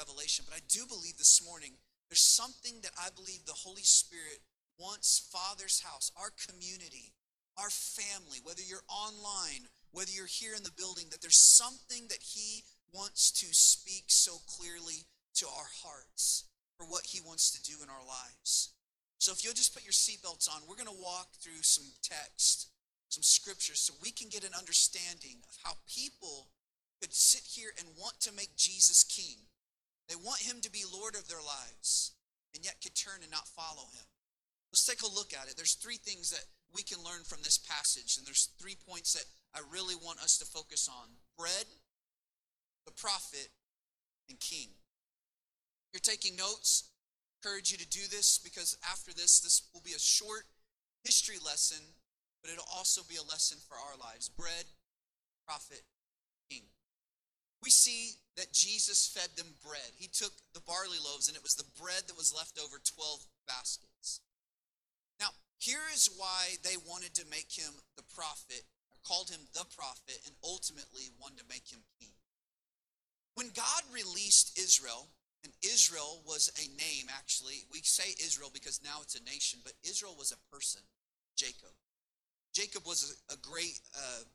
revelation. But I do believe this morning there's something that I believe the Holy Spirit wants Father's house, our community, our family, whether you're online, whether you're here in the building, that there's something that He wants to speak so clearly to our hearts for what He wants to do in our lives. So if you'll just put your seatbelts on, we're going to walk through some text, some scriptures, so we can get an understanding of how people could sit here and want to make Jesus king. They want him to be Lord of their lives, and yet could turn and not follow him. Let's take a look at it. There's three things that we can learn from this passage, and there's three points that I really want us to focus on bread, the prophet, and king. You're taking notes. I Encourage you to do this because after this, this will be a short history lesson, but it'll also be a lesson for our lives. Bread, prophet, king. We see that Jesus fed them bread. He took the barley loaves, and it was the bread that was left over 12 baskets. Now, here is why they wanted to make him the prophet called him the prophet, and ultimately wanted to make him king. When God released Israel, and Israel was a name, actually. We say Israel because now it's a nation, but Israel was a person, Jacob. Jacob was a, a great uh,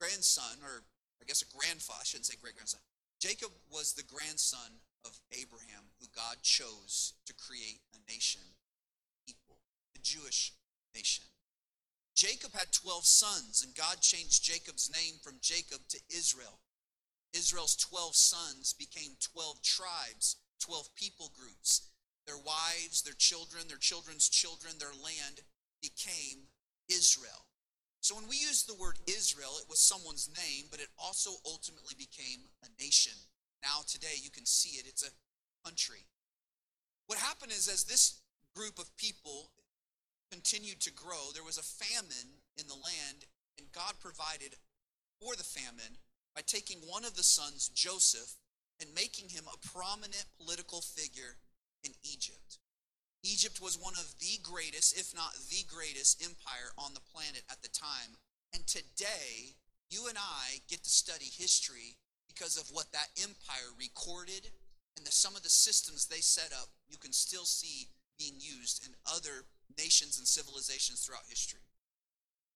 grandson, or I guess a grandfather, I shouldn't say great grandson. Jacob was the grandson of Abraham, who God chose to create a nation, equal, the Jewish nation. Jacob had 12 sons, and God changed Jacob's name from Jacob to Israel. Israel's 12 sons became 12 tribes, 12 people groups. Their wives, their children, their children's children, their land became Israel. So when we use the word Israel, it was someone's name, but it also ultimately became a nation. Now, today, you can see it, it's a country. What happened is, as this group of people continued to grow, there was a famine in the land, and God provided for the famine by taking one of the sons, Joseph, and making him a prominent political figure in Egypt. Egypt was one of the greatest, if not the greatest, empire on the planet at the time. And today, you and I get to study history because of what that empire recorded and the, some of the systems they set up, you can still see being used in other nations and civilizations throughout history.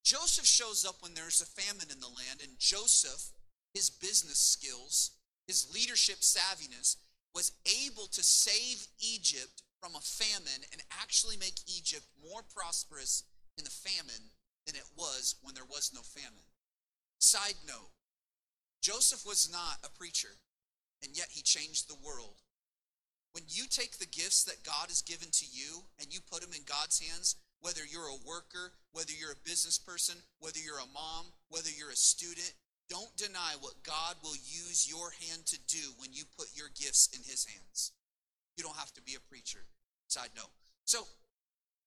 Joseph shows up when there's a famine in the land, and Joseph, his business skills, his leadership savviness, was able to save Egypt from a famine and actually make Egypt more prosperous in the famine than it was when there was no famine. Side note Joseph was not a preacher, and yet he changed the world. When you take the gifts that God has given to you and you put them in God's hands, whether you're a worker, whether you're a business person, whether you're a mom, whether you're a student, don't deny what God will use your hand to do when you put your gifts in his hands. You don't have to be a preacher. Side note. So,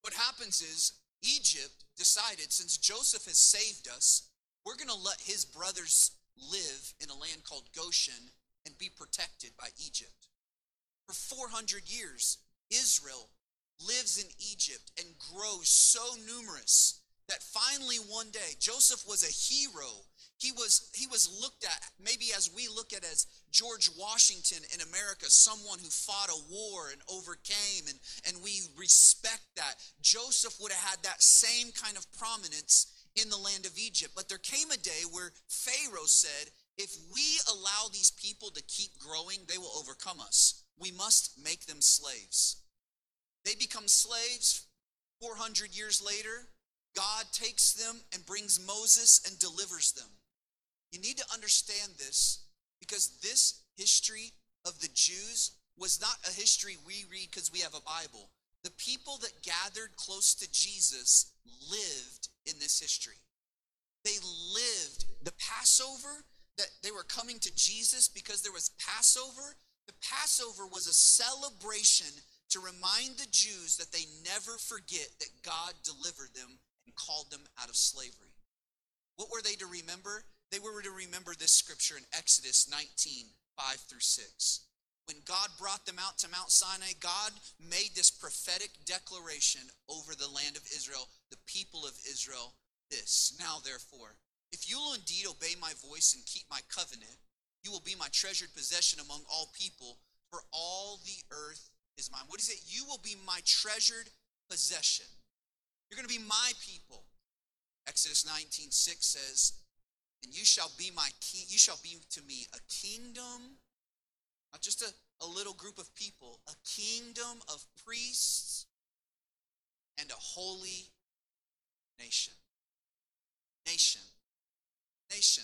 what happens is Egypt decided since Joseph has saved us, we're going to let his brothers live in a land called Goshen and be protected by Egypt. For 400 years, Israel lives in Egypt and grows so numerous that finally one day Joseph was a hero. He was he was looked at maybe as we look at as George Washington in America, someone who fought a war and overcame and and we respect that. Joseph would have had that same kind of prominence in the land of Egypt. But there came a day where Pharaoh said, if we allow these people to keep growing, they will overcome us we must make them slaves. They become slaves 400 years later. God takes them and brings Moses and delivers them. You need to understand this because this history of the Jews was not a history we read because we have a Bible. The people that gathered close to Jesus lived in this history. They lived the Passover that they were coming to Jesus because there was Passover the Passover was a celebration to remind the Jews that they never forget that God delivered them and called them out of slavery. What were they to remember? They were to remember this scripture in Exodus 19 5 through 6. When God brought them out to Mount Sinai, God made this prophetic declaration over the land of Israel, the people of Israel, this. Now, therefore, if you will indeed obey my voice and keep my covenant, you will be my treasured possession among all people, for all the earth is mine. What is it? You will be my treasured possession. You're going to be my people. Exodus 19 6 says, And you shall be my king, you shall be to me a kingdom, not just a, a little group of people, a kingdom of priests and a holy nation. Nation. Nation.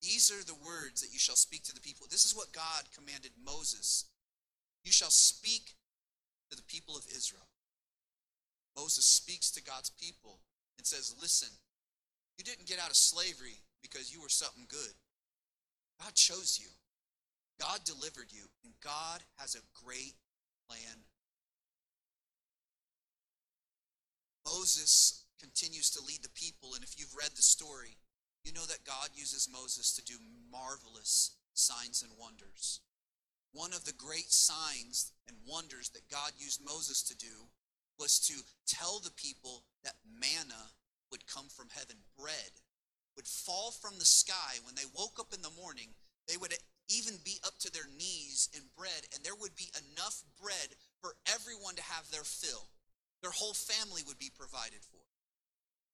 These are the words that you shall speak to the people. This is what God commanded Moses. You shall speak to the people of Israel. Moses speaks to God's people and says, Listen, you didn't get out of slavery because you were something good. God chose you, God delivered you, and God has a great plan. Moses continues to lead the people, and if you've read the story, you know that God uses Moses to do marvelous signs and wonders. One of the great signs and wonders that God used Moses to do was to tell the people that manna would come from heaven, bread would fall from the sky. When they woke up in the morning, they would even be up to their knees in bread, and there would be enough bread for everyone to have their fill. Their whole family would be provided for.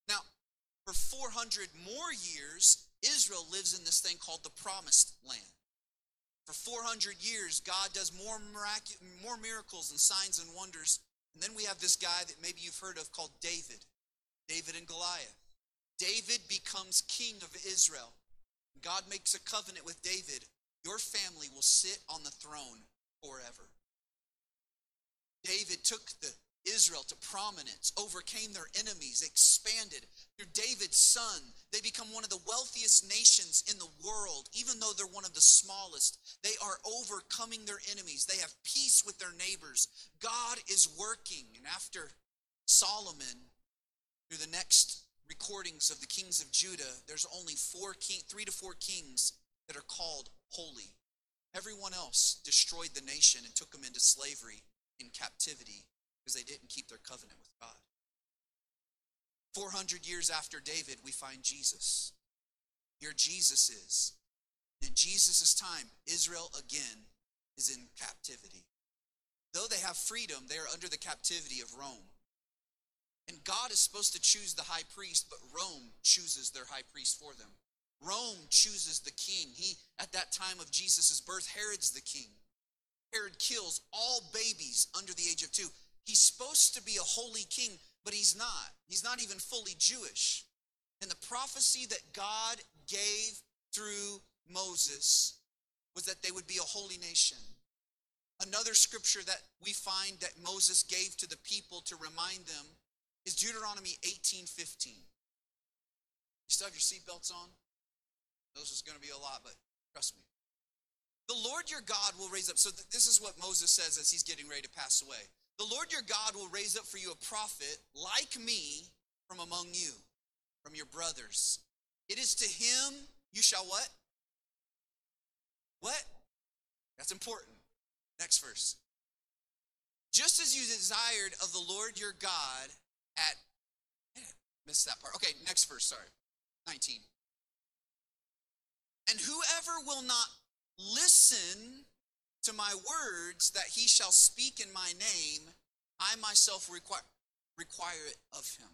Now, for 400 more years, Israel lives in this thing called the promised land. For 400 years, God does more, mirac- more miracles and signs and wonders. And then we have this guy that maybe you've heard of called David, David and Goliath. David becomes king of Israel. God makes a covenant with David. Your family will sit on the throne forever. David took the Israel to prominence, overcame their enemies, expanded. Through David's son, they become one of the wealthiest nations in the world, even though they're one of the smallest. They are overcoming their enemies, they have peace with their neighbors. God is working. And after Solomon, through the next recordings of the kings of Judah, there's only four king, three to four kings that are called holy. Everyone else destroyed the nation and took them into slavery in captivity because they didn't keep their covenant with God. 400 years after David, we find Jesus. Here Jesus is. In Jesus' time, Israel again is in captivity. Though they have freedom, they are under the captivity of Rome. And God is supposed to choose the high priest, but Rome chooses their high priest for them. Rome chooses the king. He, at that time of Jesus' birth, Herod's the king. Herod kills all babies under the age of two. He's supposed to be a holy king, but he's not. He's not even fully Jewish. And the prophecy that God gave through Moses was that they would be a holy nation. Another scripture that we find that Moses gave to the people to remind them is Deuteronomy 18:15. You still have your seatbelts on? Those is going to be a lot, but trust me. The Lord your God will raise up. So th- this is what Moses says as he's getting ready to pass away. The Lord your God will raise up for you a prophet like me from among you, from your brothers. It is to him you shall what? What? That's important. Next verse. Just as you desired of the Lord your God at missed that part. Okay, next verse, sorry. 19. And whoever will not listen to my words that he shall speak in my name, I myself require, require it of him.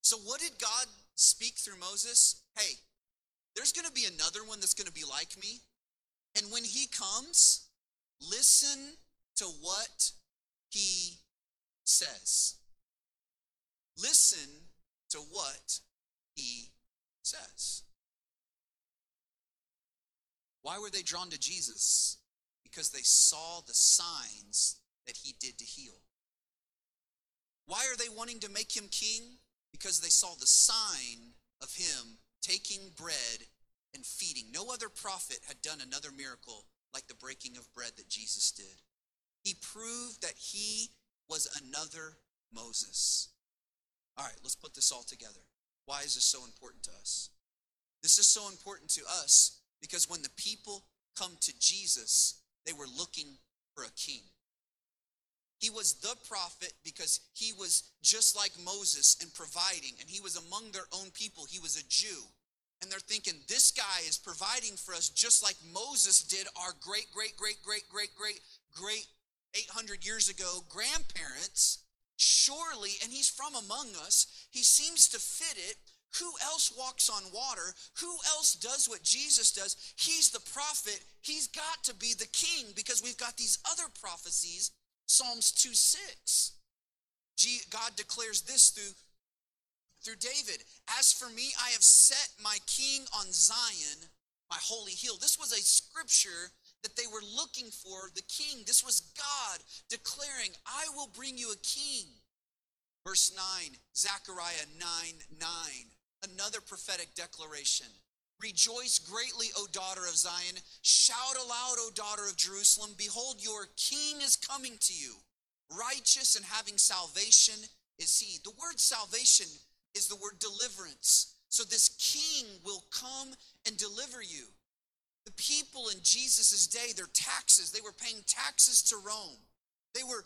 So, what did God speak through Moses? Hey, there's going to be another one that's going to be like me. And when he comes, listen to what he says. Listen to what he says. Why were they drawn to Jesus? Because they saw the signs that he did to heal. Why are they wanting to make him king? Because they saw the sign of him taking bread and feeding. No other prophet had done another miracle like the breaking of bread that Jesus did. He proved that he was another Moses. All right, let's put this all together. Why is this so important to us? This is so important to us because when the people come to Jesus, they were looking for a king. He was the prophet because he was just like Moses in providing, and he was among their own people. He was a Jew. And they're thinking, this guy is providing for us just like Moses did our great, great, great, great, great, great, great 800 years ago grandparents. Surely, and he's from among us, he seems to fit it. Who else walks on water? Who else does what Jesus does? He's the prophet. He's got to be the king because we've got these other prophecies Psalms 2 6. God declares this through, through David As for me, I have set my king on Zion, my holy hill. This was a scripture that they were looking for the king. This was God declaring, I will bring you a king. Verse 9, Zechariah 9 9, another prophetic declaration. Rejoice greatly, O daughter of Zion. Shout aloud, O daughter of Jerusalem. Behold, your king is coming to you. Righteous and having salvation is he. The word salvation is the word deliverance. So this king will come and deliver you. The people in Jesus' day, their taxes, they were paying taxes to Rome. They were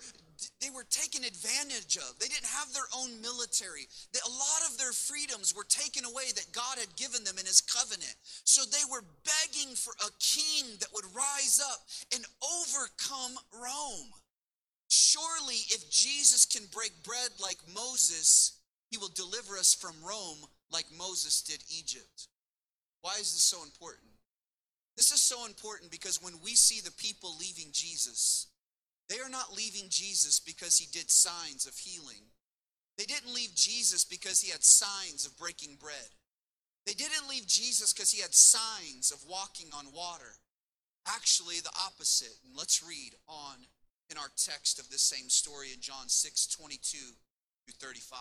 they were taken advantage of. They didn't have their own military. A lot of their freedoms were taken away that God had given them in his covenant. So they were begging for a king that would rise up and overcome Rome. Surely, if Jesus can break bread like Moses, he will deliver us from Rome like Moses did Egypt. Why is this so important? This is so important because when we see the people leaving Jesus, they are not leaving Jesus because he did signs of healing. They didn't leave Jesus because he had signs of breaking bread. They didn't leave Jesus because he had signs of walking on water. Actually, the opposite. And let's read on in our text of this same story in John 6 22 through 35.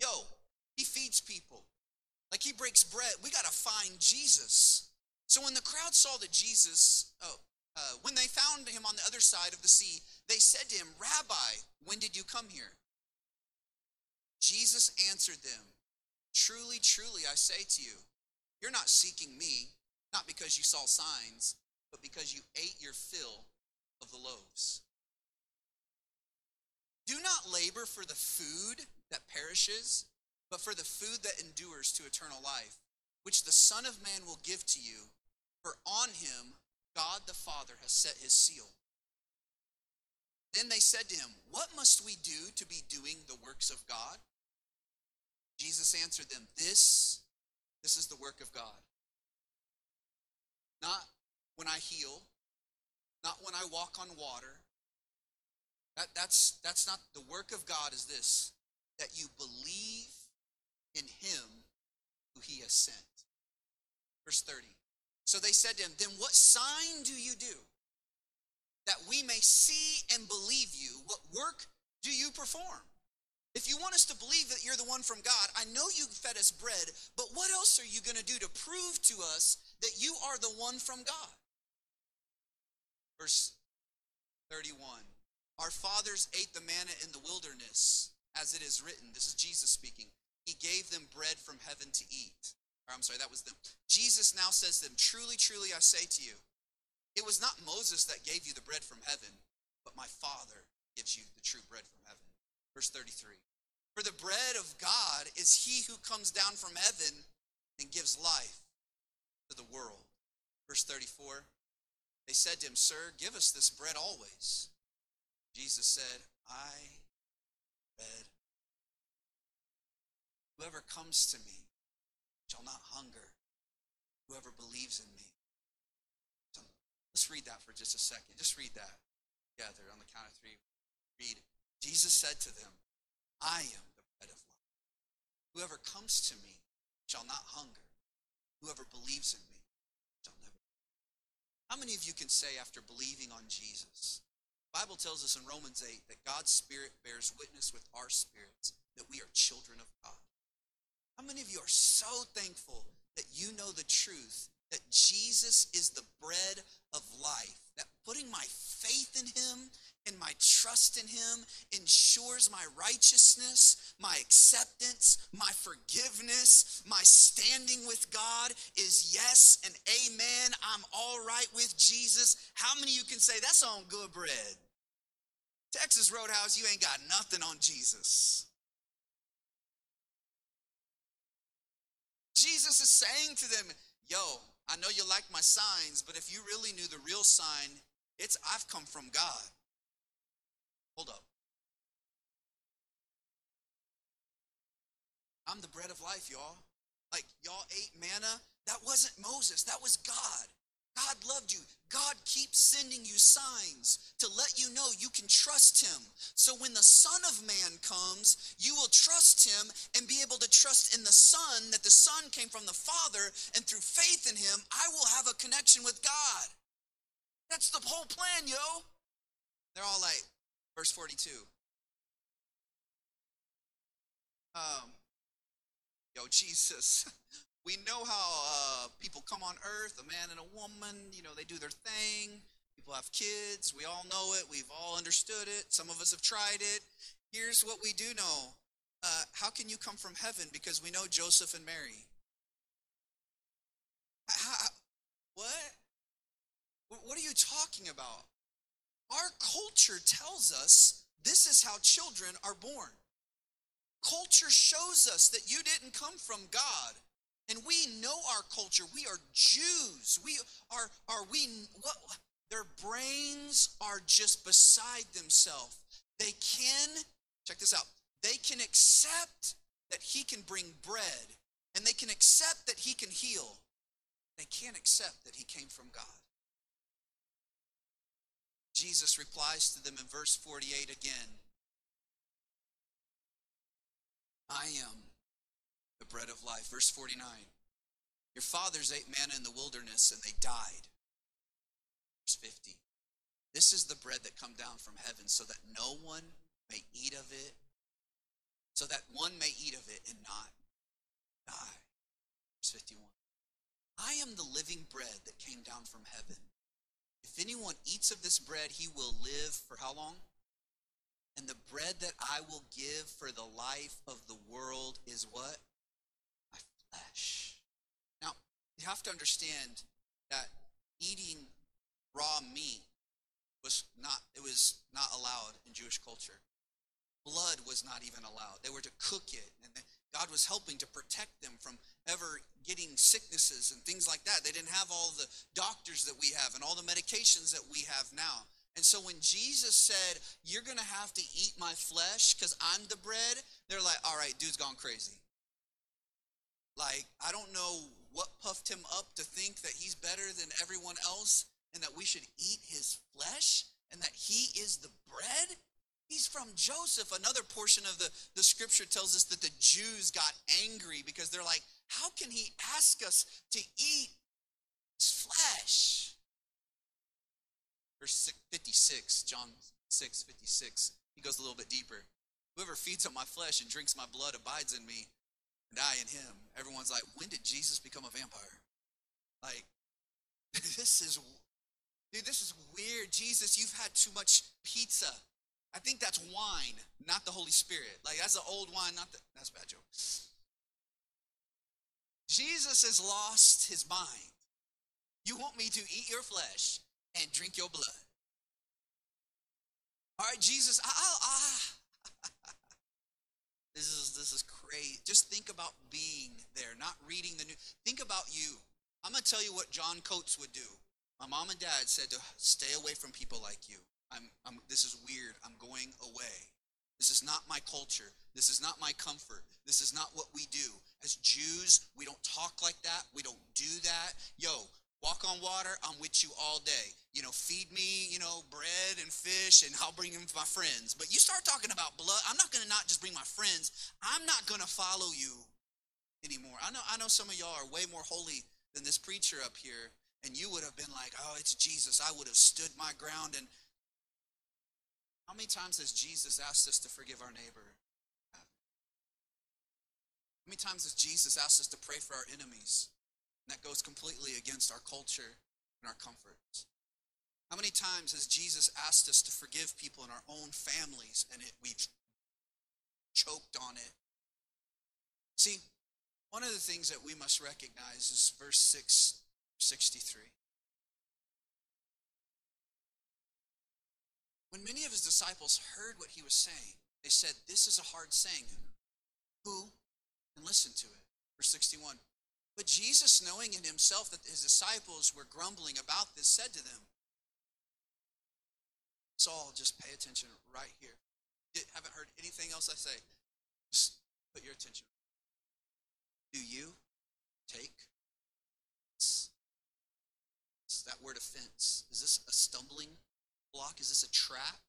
Yo, he feeds people. Like he breaks bread. We got to find Jesus. So when the crowd saw that Jesus, oh, uh, when they found him on the other side of the sea, they said to him, Rabbi, when did you come here? Jesus answered them, Truly, truly, I say to you, you're not seeking me, not because you saw signs, but because you ate your fill of the loaves. Do not labor for the food that perishes, but for the food that endures to eternal life, which the Son of Man will give to you, for on him God the Father has set his seal. Then they said to him, What must we do to be doing the works of God? Jesus answered them, This, this is the work of God. Not when I heal, not when I walk on water. That, that's, that's not the work of God is this that you believe in him who he has sent. Verse 30. So they said to him, Then what sign do you do that we may see and believe you? What work do you perform? If you want us to believe that you're the one from God, I know you fed us bread, but what else are you going to do to prove to us that you are the one from God? Verse 31 Our fathers ate the manna in the wilderness, as it is written. This is Jesus speaking. He gave them bread from heaven to eat. Or I'm sorry, that was them. Jesus now says to them, Truly, truly, I say to you, it was not Moses that gave you the bread from heaven, but my Father gives you the true bread from heaven. Verse 33 For the bread of God is he who comes down from heaven and gives life to the world. Verse 34 They said to him, Sir, give us this bread always. Jesus said, I bread. Whoever comes to me shall not hunger. Whoever believes in me. So let's read that for just a second. Just read that together on the count of three. Read. Jesus said to them, I am the bread of life. Whoever comes to me shall not hunger. Whoever believes in me shall never. How many of you can say after believing on Jesus? Bible tells us in Romans 8 that God's Spirit bears witness with our spirits that we are children of God. How many of you are so thankful that you know the truth that Jesus is the bread of life, that putting my faith in him and my trust in him ensures my righteousness, my acceptance, my forgiveness, my standing with God is yes and amen. I'm all right with Jesus. How many of you can say that's on good bread? Texas Roadhouse, you ain't got nothing on Jesus. Jesus is saying to them, Yo, I know you like my signs, but if you really knew the real sign, it's I've come from God. Hold up. I'm the bread of life, y'all. Like, y'all ate manna. That wasn't Moses, that was God. God loved you. God keeps sending you signs to let you know you can trust Him. So when the Son of Man comes, you will trust Him and be able to trust in the Son, that the Son came from the Father, and through faith in Him, I will have a connection with God. That's the whole plan, yo. They're all like, verse 42. Um, yo, Jesus. we know how uh, people come on earth, a man and a woman, you know, they do their thing. People have kids. We all know it. We've all understood it. Some of us have tried it. Here's what we do know. Uh, how can you come from heaven? Because we know Joseph and Mary. How, what? What are you talking about? Our culture tells us this is how children are born. Culture shows us that you didn't come from God. And we know our culture. We are Jews. We are, are we, what, their brains are just beside themselves. They can, check this out, they can accept that he can bring bread and they can accept that he can heal. They can't accept that he came from God. Jesus replies to them in verse 48 again I am bread of life. Verse 49. Your fathers ate manna in the wilderness and they died. Verse 50. This is the bread that come down from heaven so that no one may eat of it, so that one may eat of it and not die. Verse 51. I am the living bread that came down from heaven. If anyone eats of this bread, he will live for how long? And the bread that I will give for the life of the world is what? Flesh. Now, you have to understand that eating raw meat was not it was not allowed in Jewish culture. Blood was not even allowed. They were to cook it and God was helping to protect them from ever getting sicknesses and things like that. They didn't have all the doctors that we have and all the medications that we have now. And so when Jesus said, You're going to have to eat my flesh because I'm the bread, they're like, All right, dude's gone crazy. Like, I don't know what puffed him up to think that he's better than everyone else and that we should eat his flesh and that he is the bread. He's from Joseph. Another portion of the, the scripture tells us that the Jews got angry because they're like, How can he ask us to eat his flesh? Verse 56, John 6, 56, he goes a little bit deeper. Whoever feeds on my flesh and drinks my blood abides in me, I in him. Everyone's like, when did Jesus become a vampire? Like, this is, dude, this is weird. Jesus, you've had too much pizza. I think that's wine, not the Holy Spirit. Like, that's the old wine, not the, that's bad joke. Jesus has lost his mind. You want me to eat your flesh and drink your blood. All right, Jesus, I, I, I, this is this is crazy. Just think about being there, not reading the new. Think about you. I'm gonna tell you what John Coates would do. My mom and dad said to stay away from people like you. I'm, I'm this is weird. I'm going away. This is not my culture. This is not my comfort. This is not what we do. As Jews, we don't talk like that. We don't do that. Yo, walk on water, I'm with you all day. You know, feed me, you know, bread and fish, and I'll bring them to my friends. But you start talking about blood, I'm not gonna not just bring my friends, I'm not gonna follow you anymore. I know, I know some of y'all are way more holy than this preacher up here, and you would have been like, oh, it's Jesus. I would have stood my ground. And how many times has Jesus asked us to forgive our neighbor? How many times has Jesus asked us to pray for our enemies? And that goes completely against our culture and our comforts. How many times has Jesus asked us to forgive people in our own families and it, we've choked on it? See, one of the things that we must recognize is verse 6, 63. When many of his disciples heard what he was saying, they said, This is a hard saying. Who can listen to it? Verse 61. But Jesus, knowing in himself that his disciples were grumbling about this, said to them, Saul, just pay attention right here. You haven't heard anything else I say. Just put your attention. Do you take that word offense? Is this a stumbling block? Is this a trap?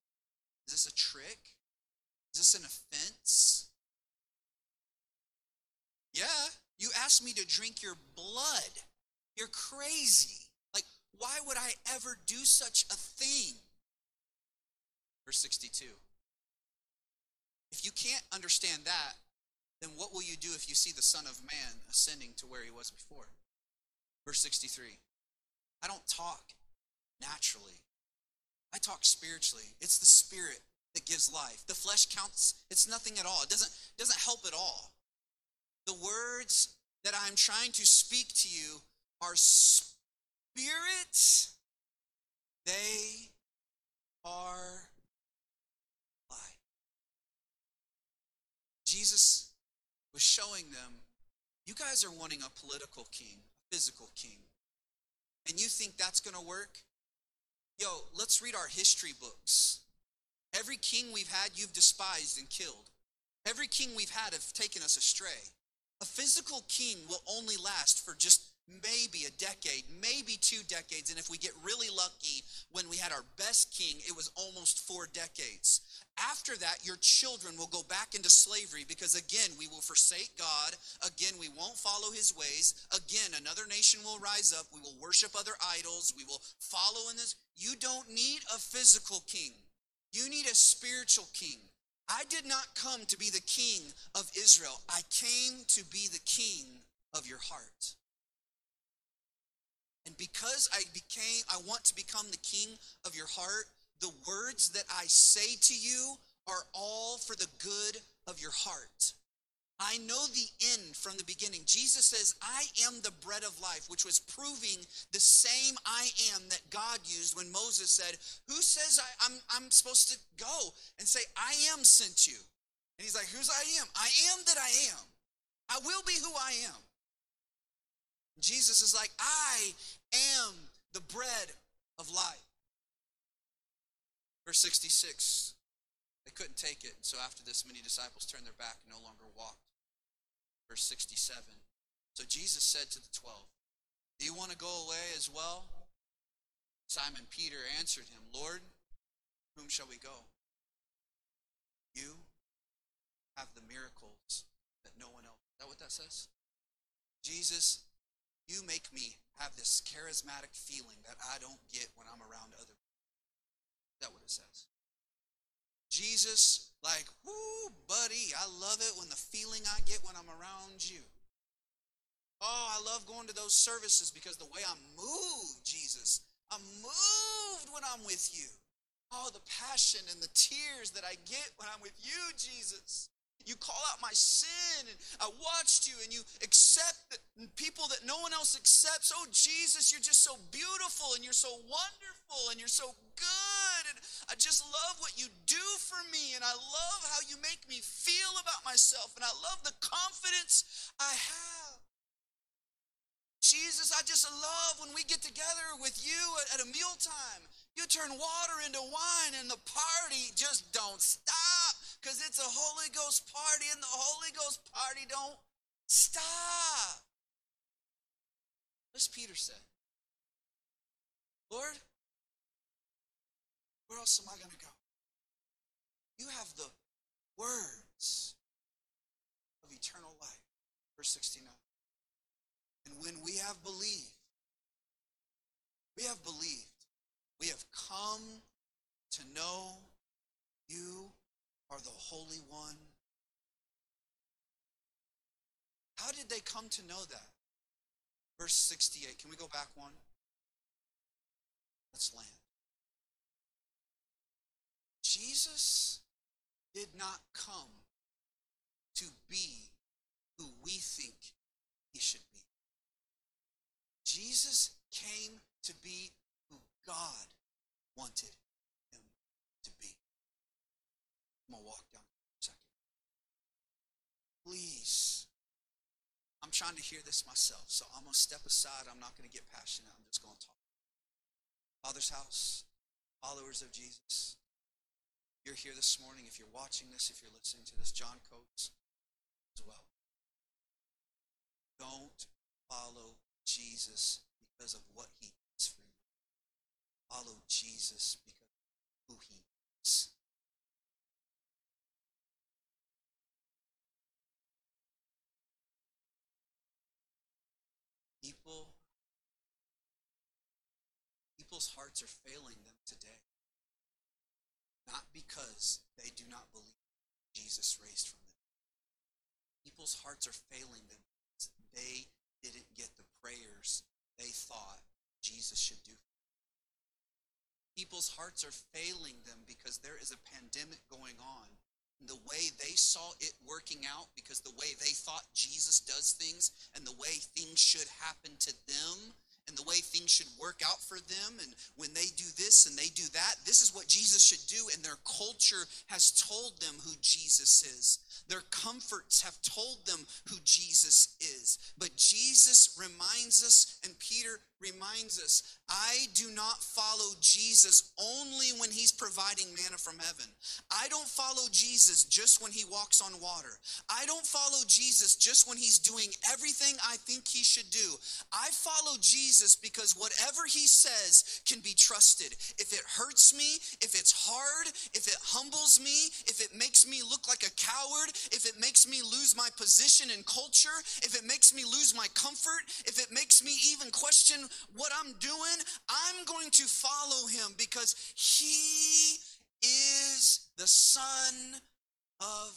Is this a trick? Is this an offense? Yeah, you asked me to drink your blood. You're crazy. Like, why would I ever do such a thing? Verse 62. If you can't understand that, then what will you do if you see the Son of Man ascending to where he was before? Verse 63. I don't talk naturally, I talk spiritually. It's the Spirit that gives life. The flesh counts, it's nothing at all. It doesn't, doesn't help at all. The words that I'm trying to speak to you are spirit, they are life. Jesus was showing them, you guys are wanting a political king, a physical king. And you think that's going to work? Yo, let's read our history books. Every king we've had, you've despised and killed. Every king we've had have taken us astray. A physical king will only last for just maybe a decade, maybe two decades. And if we get really lucky, when we had our best king, it was almost four decades. After that, your children will go back into slavery because again, we will forsake God. Again, we won't follow his ways. Again, another nation will rise up. We will worship other idols. We will follow in this. You don't need a physical king, you need a spiritual king. I did not come to be the king of Israel, I came to be the king of your heart. And because I became, I want to become the king of your heart, the words that I say to you are all for the good of your heart. I know the end from the beginning. Jesus says, I am the bread of life, which was proving the same I am that God used when Moses said, Who says I, am I'm, I'm supposed to go and say, I am sent you? And he's like, Who's I am? I am that I am. I will be who I am. Jesus is like, I am the bread of life. Verse 66. They couldn't take it. And so after this, many disciples turned their back and no longer walked. Verse 67. So Jesus said to the twelve, Do you want to go away as well? Simon Peter answered him, Lord, whom shall we go? You have the miracles that no one else. Is that what that says? Jesus, you make me have this charismatic feeling that I don't get when I'm around other people. Is that what it says? Jesus, like, whoo, buddy, I love it when the feeling I get when I'm around you. Oh, I love going to those services because the way I'm moved, Jesus. I'm moved when I'm with you. Oh, the passion and the tears that I get when I'm with you, Jesus. You call out my sin, and I watched you, and you accept people that no one else accepts. Oh, Jesus, you're just so beautiful, and you're so wonderful, and you're so good. And I just love what you do for me, and I love how you make me feel about myself, and I love the confidence I have. Jesus, I just love when we get together with you at, a mealtime. You turn water into wine, and the party just don't stop because it's a Holy Ghost party and the Holy Ghost party don't stop. What's Peter said? Lord, where else am I going to go? You have the words of eternal life. Verse 69. And when we have believed, we have believed, we have come to know you are the Holy One. How did they come to know that? Verse 68. Can we go back one? Let's land. Jesus did not come to be who we think he should be. Jesus came to be who God wanted him to be. I'm going to walk down for a second. Please. I'm trying to hear this myself, so I'm going to step aside. I'm not going to get passionate. I'm just going to talk. Father's house, followers of Jesus, you're here this morning. If you're watching this, if you're listening to this, John Coates as well. Don't follow Jesus because of what he does for you. Follow Jesus because of who he is. People, people's hearts are failing them today. Not because they do not believe Jesus raised from the dead. People's hearts are failing them. because They didn't get the prayers they thought Jesus should do. People's hearts are failing them because there is a pandemic going on. And the way they saw it working out, because the way they thought Jesus does things and the way things should happen to them and the way things should work out for them. And when they do this and they do that, this is what Jesus should do. And their culture has told them who Jesus is. Their comforts have told them who Jesus is. But Jesus reminds us, and Peter reminds us I do not follow Jesus only when he's providing manna from heaven. I don't follow Jesus just when he walks on water. I don't follow Jesus just when he's doing everything I think he should do. I follow Jesus because whatever he says can be trusted. If it hurts me, if it's hard, if it humbles me, if it makes me look like a coward, if it makes me lose my position in culture, if it makes me lose my comfort, if it makes me even question what I'm doing, I'm going to follow him because he is the Son of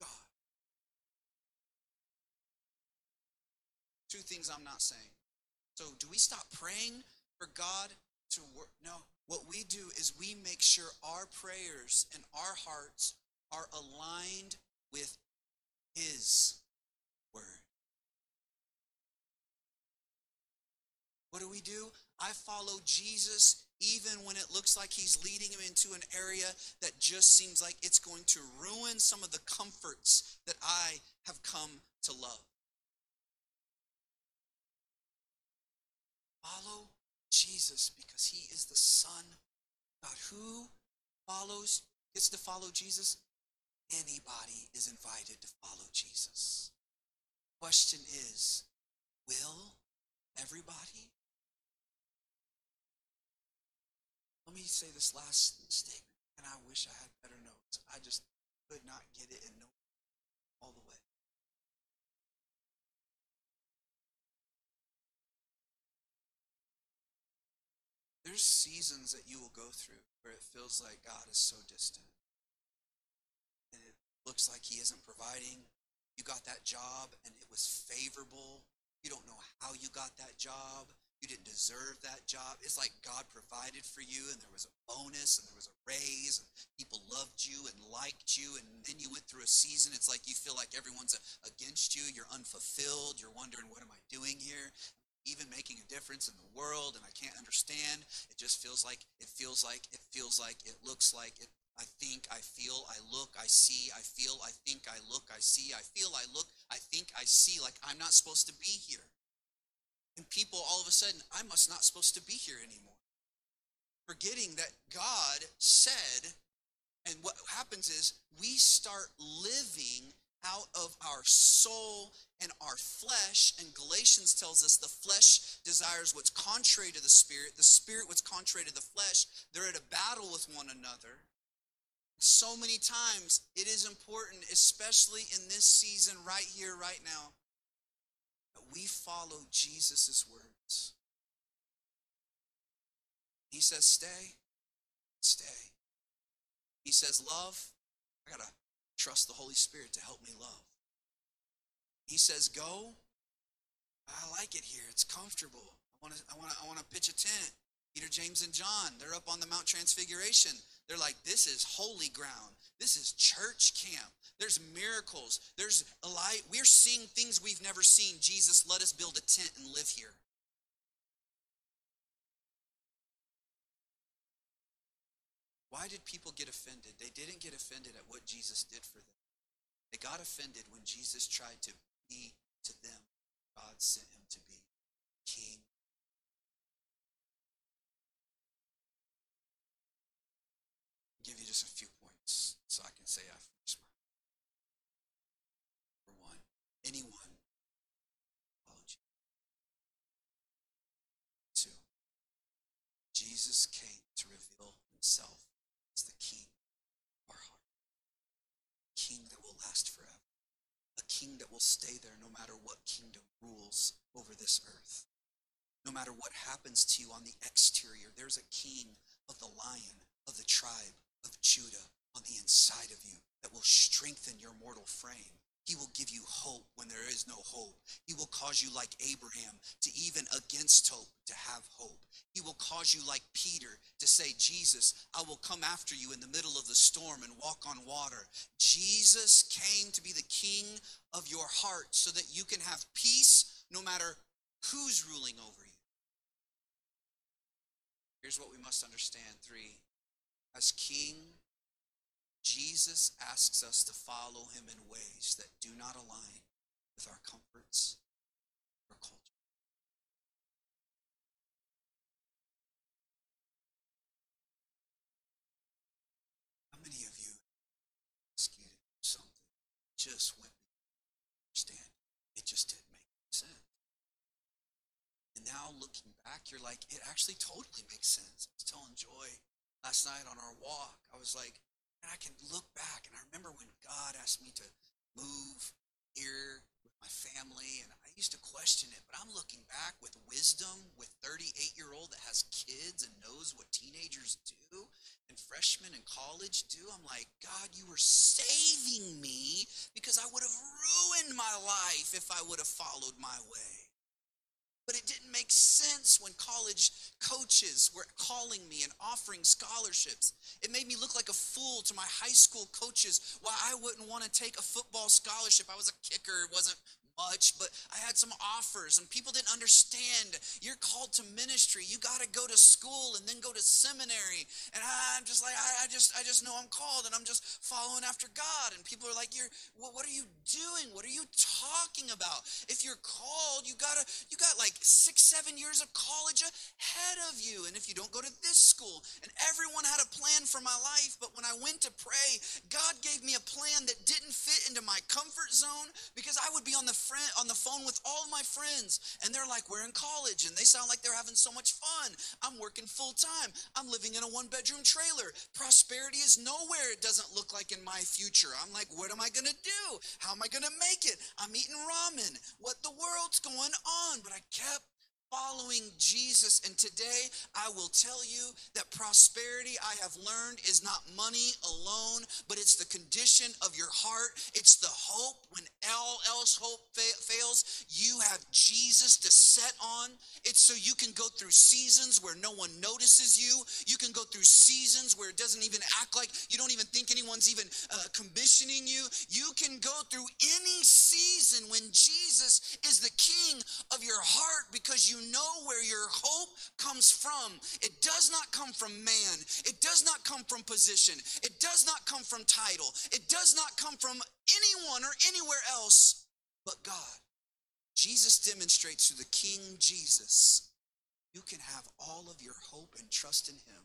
God. Two things I'm not saying. So, do we stop praying for God to work? No. What we do is we make sure our prayers and our hearts are aligned with His word. What do we do? I follow Jesus even when it looks like he's leading him into an area that just seems like it's going to ruin some of the comforts that I have come to love. Follow Jesus because he is the Son God. Who follows, gets to follow Jesus? Anybody is invited to follow Jesus. Question is, will everybody? Let me say this last statement, and I wish I had better notes. I just could not get it in no all the way. There's seasons that you will go through where it feels like God is so distant. And it looks like He isn't providing. You got that job and it was favorable. You don't know how you got that job. You didn't deserve that job. It's like God provided for you, and there was a bonus, and there was a raise, and people loved you and liked you. And then you went through a season. It's like you feel like everyone's against you. You're unfulfilled. You're wondering, what am I doing here? Even making a difference in the world, and I can't understand. It just feels like, it feels like, it feels like, it looks like, it I think, I feel, I look, I see, I feel, I think, I look, I see, I feel, I look, I think, I see, like I'm not supposed to be here. And people all of a sudden, I'm just not supposed to be here anymore. Forgetting that God said, and what happens is we start living out of our soul and our flesh. And Galatians tells us the flesh desires what's contrary to the spirit, the spirit what's contrary to the flesh. They're at a battle with one another. So many times it is important, especially in this season, right here, right now, that we follow Jesus' words. He says, Stay, stay. He says, Love, I got to trust the Holy Spirit to help me love. He says, Go, I like it here. It's comfortable. I want to I want to I want to pitch a tent. Peter, James, and John, they're up on the Mount Transfiguration. They're like, this is holy ground. This is church camp. There's miracles. There's a light. We're seeing things we've never seen. Jesus, let us build a tent and live here. Why did people get offended? They didn't get offended at what Jesus did for them. They got offended when Jesus tried to be to them. God sent him to be king. I'll give you just a few points so I can say I finished my. Number one, anyone follow Jesus. Two, Jesus came to reveal himself as the king of our heart. King that will last forever. A king that will stay there no matter what kingdom rules over this earth. No matter what happens to you on the exterior, there's a king of the lion of the tribe of Judah on the inside of you that will strengthen your mortal frame. He will give you hope when there is no hope. He will cause you, like Abraham, to even against hope, to have hope. He will cause you, like Peter, to say, Jesus, I will come after you in the middle of the storm and walk on water. Jesus came to be the king of your heart so that you can have peace no matter who's ruling over you. Here's what we must understand three. Jesus asks us to follow him in ways that do not align with our comforts or culture. How many of you you something just went understand? It just didn't make sense. And now looking back, you're like, it actually totally makes sense. I was telling Joy last night on our walk, I was like, and I can look back and I remember when God asked me to move here with my family and I used to question it, but I'm looking back with wisdom with 38 year old that has kids and knows what teenagers do and freshmen in college do. I'm like, God, you were saving me because I would have ruined my life if I would have followed my way. But it didn't make sense when college coaches were calling me and offering scholarships. It made me look like a fool to my high school coaches why I wouldn't want to take a football scholarship. I was a kicker, it wasn't much, but I had some offers, and people didn't understand. You're called to ministry. You got to go to school and then go to seminary. And I'm just like, I, I, just, I just know I'm called, and I'm just following after God. And people are like, you're, what, what are you doing? What are you talking about? If you're called, you gotta, you got like six, seven years of college ahead of you. And if you don't go to this school, and everyone had a plan for my life, but when I went to pray, God gave me a plan that didn't fit into my comfort zone because I would be on the friend on the phone with all my friends and they're like we're in college and they sound like they're having so much fun. I'm working full time i'm living in a one bedroom trailer. Prosperity is nowhere it doesn't look like in my future. I'm like what am i going to do? How am i going to make it? I'm eating ramen. What the world's going on? But i kept following Jesus. And today I will tell you that prosperity I have learned is not money alone, but it's the condition of your heart. It's the hope when all else hope fa- fails. You have Jesus to set on. It's so you can go through seasons where no one notices you. You can go through seasons where it doesn't even act like you don't even think anyone's even uh, commissioning you. You can go through any season when Jesus is the king of your heart because you know where your hope comes from. It does not come from man, it does not come from position, it does not come from title, it does not come from anyone or anywhere else but God. Jesus demonstrates through the King Jesus, you can have all of your hope and trust in Him,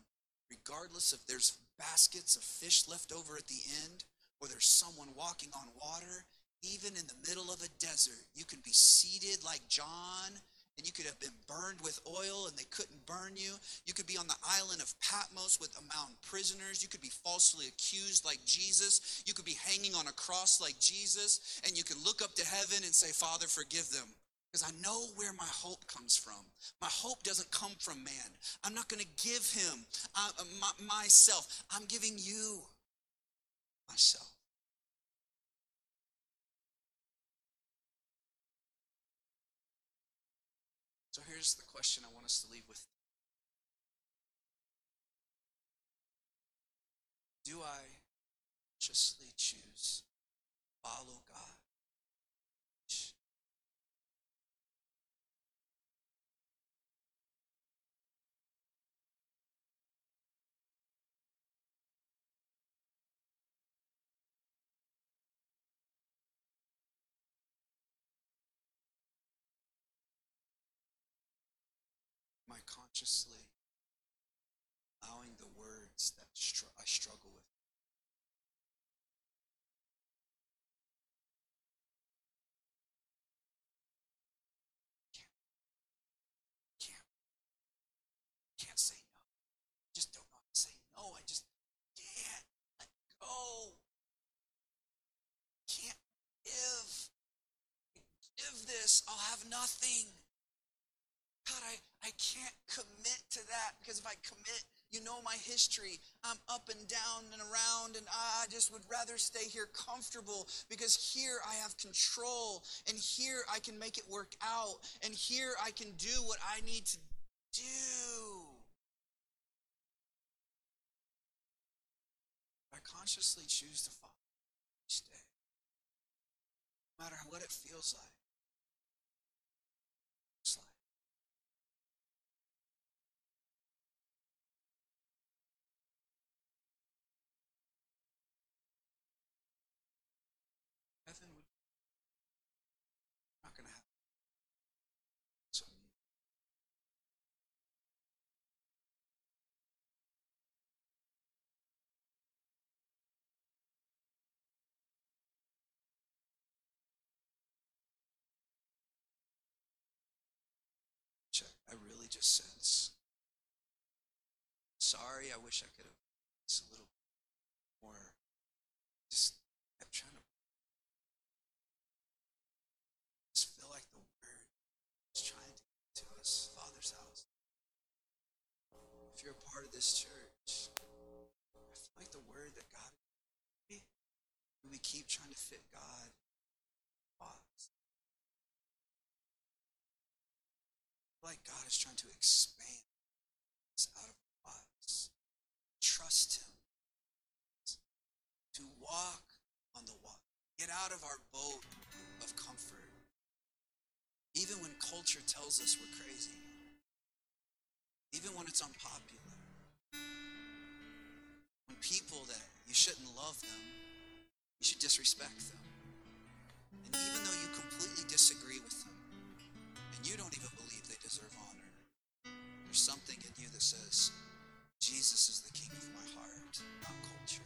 regardless if there's baskets of fish left over at the end or there's someone walking on water. even in the middle of a desert, you can be seated like John and you could have been burned with oil and they couldn't burn you. You could be on the island of Patmos with a mountain prisoners. You could be falsely accused like Jesus. You could be hanging on a cross like Jesus. And you can look up to heaven and say, Father, forgive them. Because I know where my hope comes from. My hope doesn't come from man. I'm not going to give him uh, my, myself. I'm giving you myself. Here's the question I want us to leave with. Do I consciously choose follow I consciously allowing the words that str- I struggle with? Can't, can't, say no. Just don't say no. I just can't let go. Can't this. I'll have nothing. I can't commit to that because if I commit, you know my history. I'm up and down and around, and I just would rather stay here comfortable because here I have control, and here I can make it work out, and here I can do what I need to do. I consciously choose to follow each day, no matter what it feels like. heaven would not going to happen. So check. I really just sense. Sorry, I wish I could have just a little more. Just kept trying to just feel like the word is trying to get to us, Father's house. If you're a part of this church, I feel like the word that God we keep trying to fit God box. Like God is trying to expand us out of our box. Trust Him. To walk on the water. Get out of our boat of comfort. Even when culture tells us we're crazy. Even when it's unpopular. When people that you shouldn't love them, you should disrespect them. And even though you completely disagree with them, and you don't even believe deserve honor, there's something in you that says, Jesus is the king of my heart, not culture.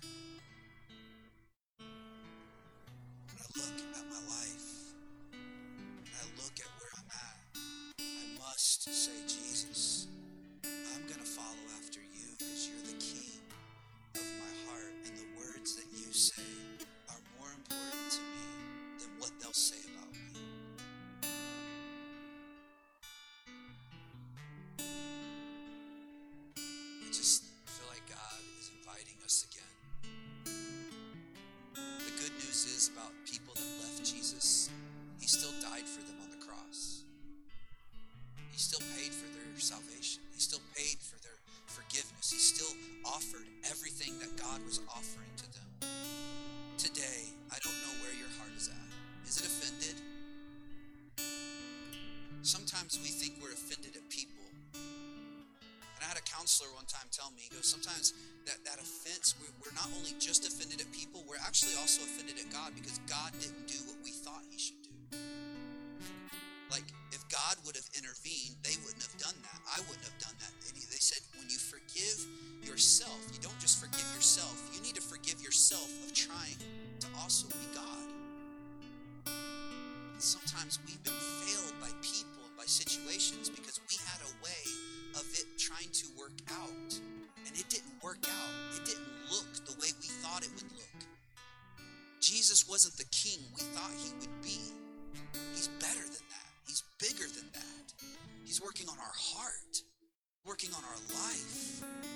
When I look at my life, and I look at where I'm at, I must say, Jesus, I'm going to follow after you because you're the king of my heart, and the words that you say just offended at people, we're actually also offended at God because God didn't do what we thought he should do. Like, if God would have intervened, they wouldn't have done that. I wouldn't have done that. They said, when you forgive yourself, you don't just forgive yourself, you need to forgive yourself of trying to also be God. Sometimes we've been Jesus wasn't the king we thought he would be. He's better than that. He's bigger than that. He's working on our heart, working on our life.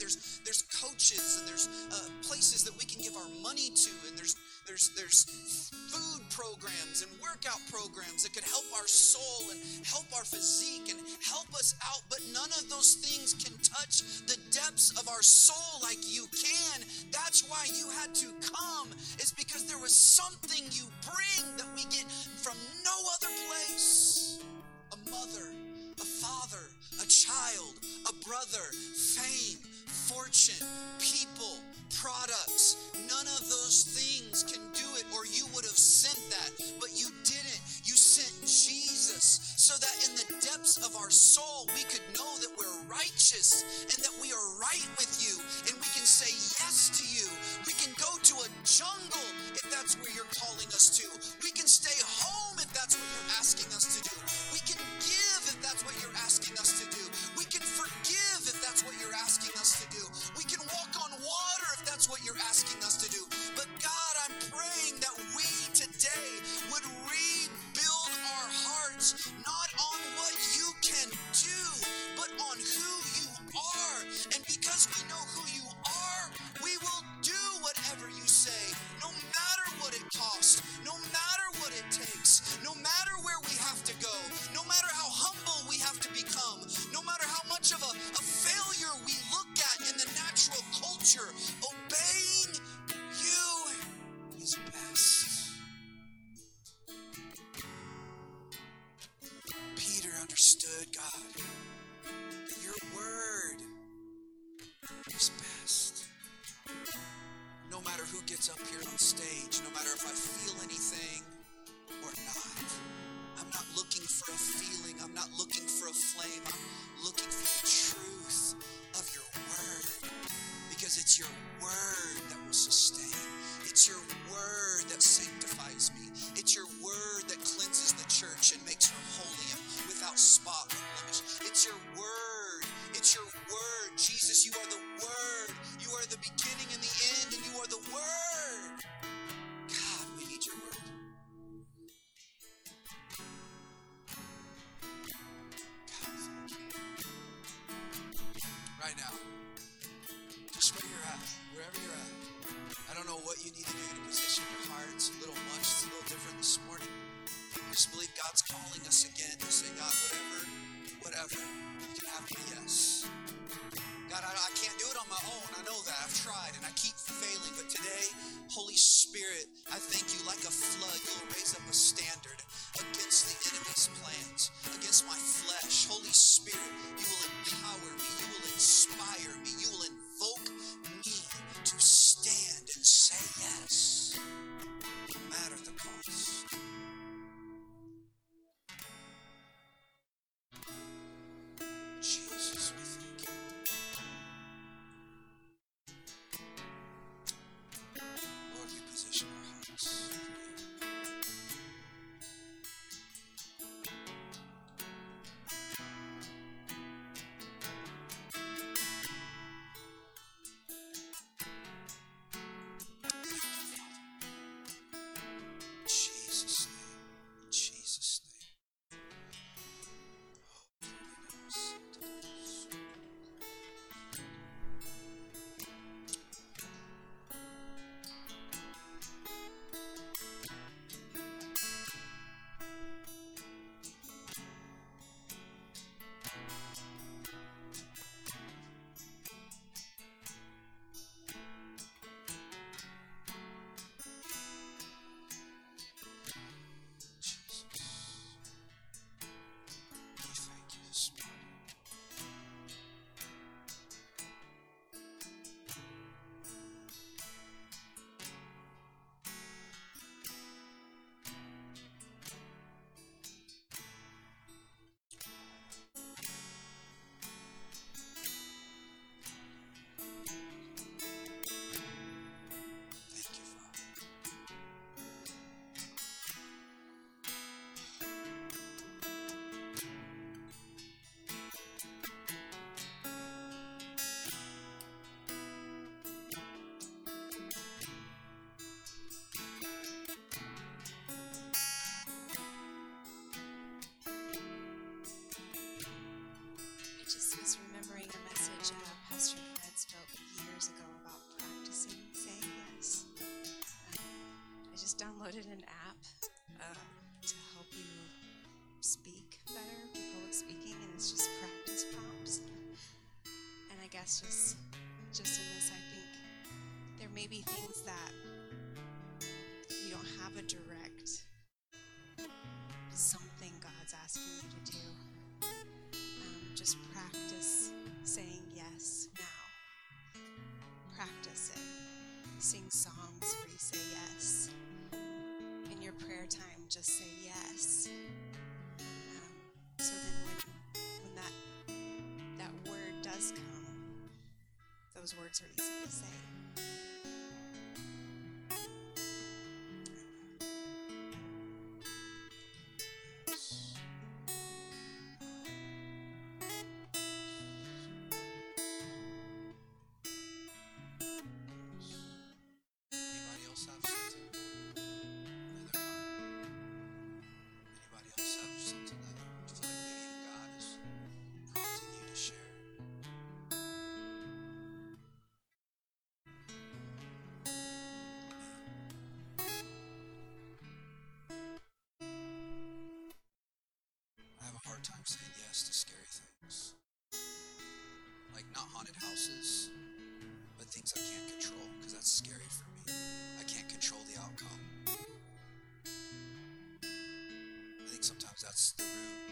There's there's coaches and there's uh, places that we can give our money to, and there's there's there's food programs and workout programs that could help our soul and help our physique and help us out. But none of those things can touch the depths of our soul like you can. That's why you had to come. Is because there was something you bring that we get from no other place a mother, a father, a child, a brother, fame, fortune, people, products. None of those things can do it, or you would have sent that, but you didn't. You sent Jesus so that in the depths of our soul we could know that we're righteous and that we are right with you, and we can say yes to you. We can go to a jungle if that's where you're calling us to. We can stay home if that's what you're asking us to do. We can give if that's what you're asking us to do. Forgive if that's what you're asking us to do. We can walk on water if that's what you're asking us to do. But God, I'm praying that we today would rebuild our hearts not on what you can do, but on who you are. And because we know who you are, we will say, no matter what it costs, no matter what it takes, no matter where we have to go, no matter how humble we have to become, no matter how much of a, a failure we look at in the natural culture, obeying you is best. Up here on stage, no matter if I feel anything or not, I'm not looking for a feeling, I'm not looking for a flame, I'm looking for the truth of your word because it's your word that will sustain. It's your word that sanctifies me. It's your word that cleanses the church and makes her holy and without spot or blemish. It's your word. It's your word. Jesus, you are the word. You are the beginning and the end, and you are the word. Right now, just where you're at, wherever you're at. I don't know what you need to do to position your heart. It's a little much, it's a little different this morning. I just believe God's calling us again to say, God, whatever, whatever, you can have my yes. God, I, I can't do it on my own. I know that. I've tried and I keep failing. But today, Holy Spirit, I thank you like a flood. You'll raise up a standard against the enemy's plans, against my flesh. Holy Spirit, you will empower me. You will inspire me. You will invoke me to stand and say yes, no matter the cost. Downloaded an app um, to help you speak better, public speaking, and it's just practice prompts. And I guess just just in this, I think there may be things that those words are easy to say. Hard time saying yes to scary things. Like not haunted houses, but things I can't control because that's scary for me. I can't control the outcome. I think sometimes that's the root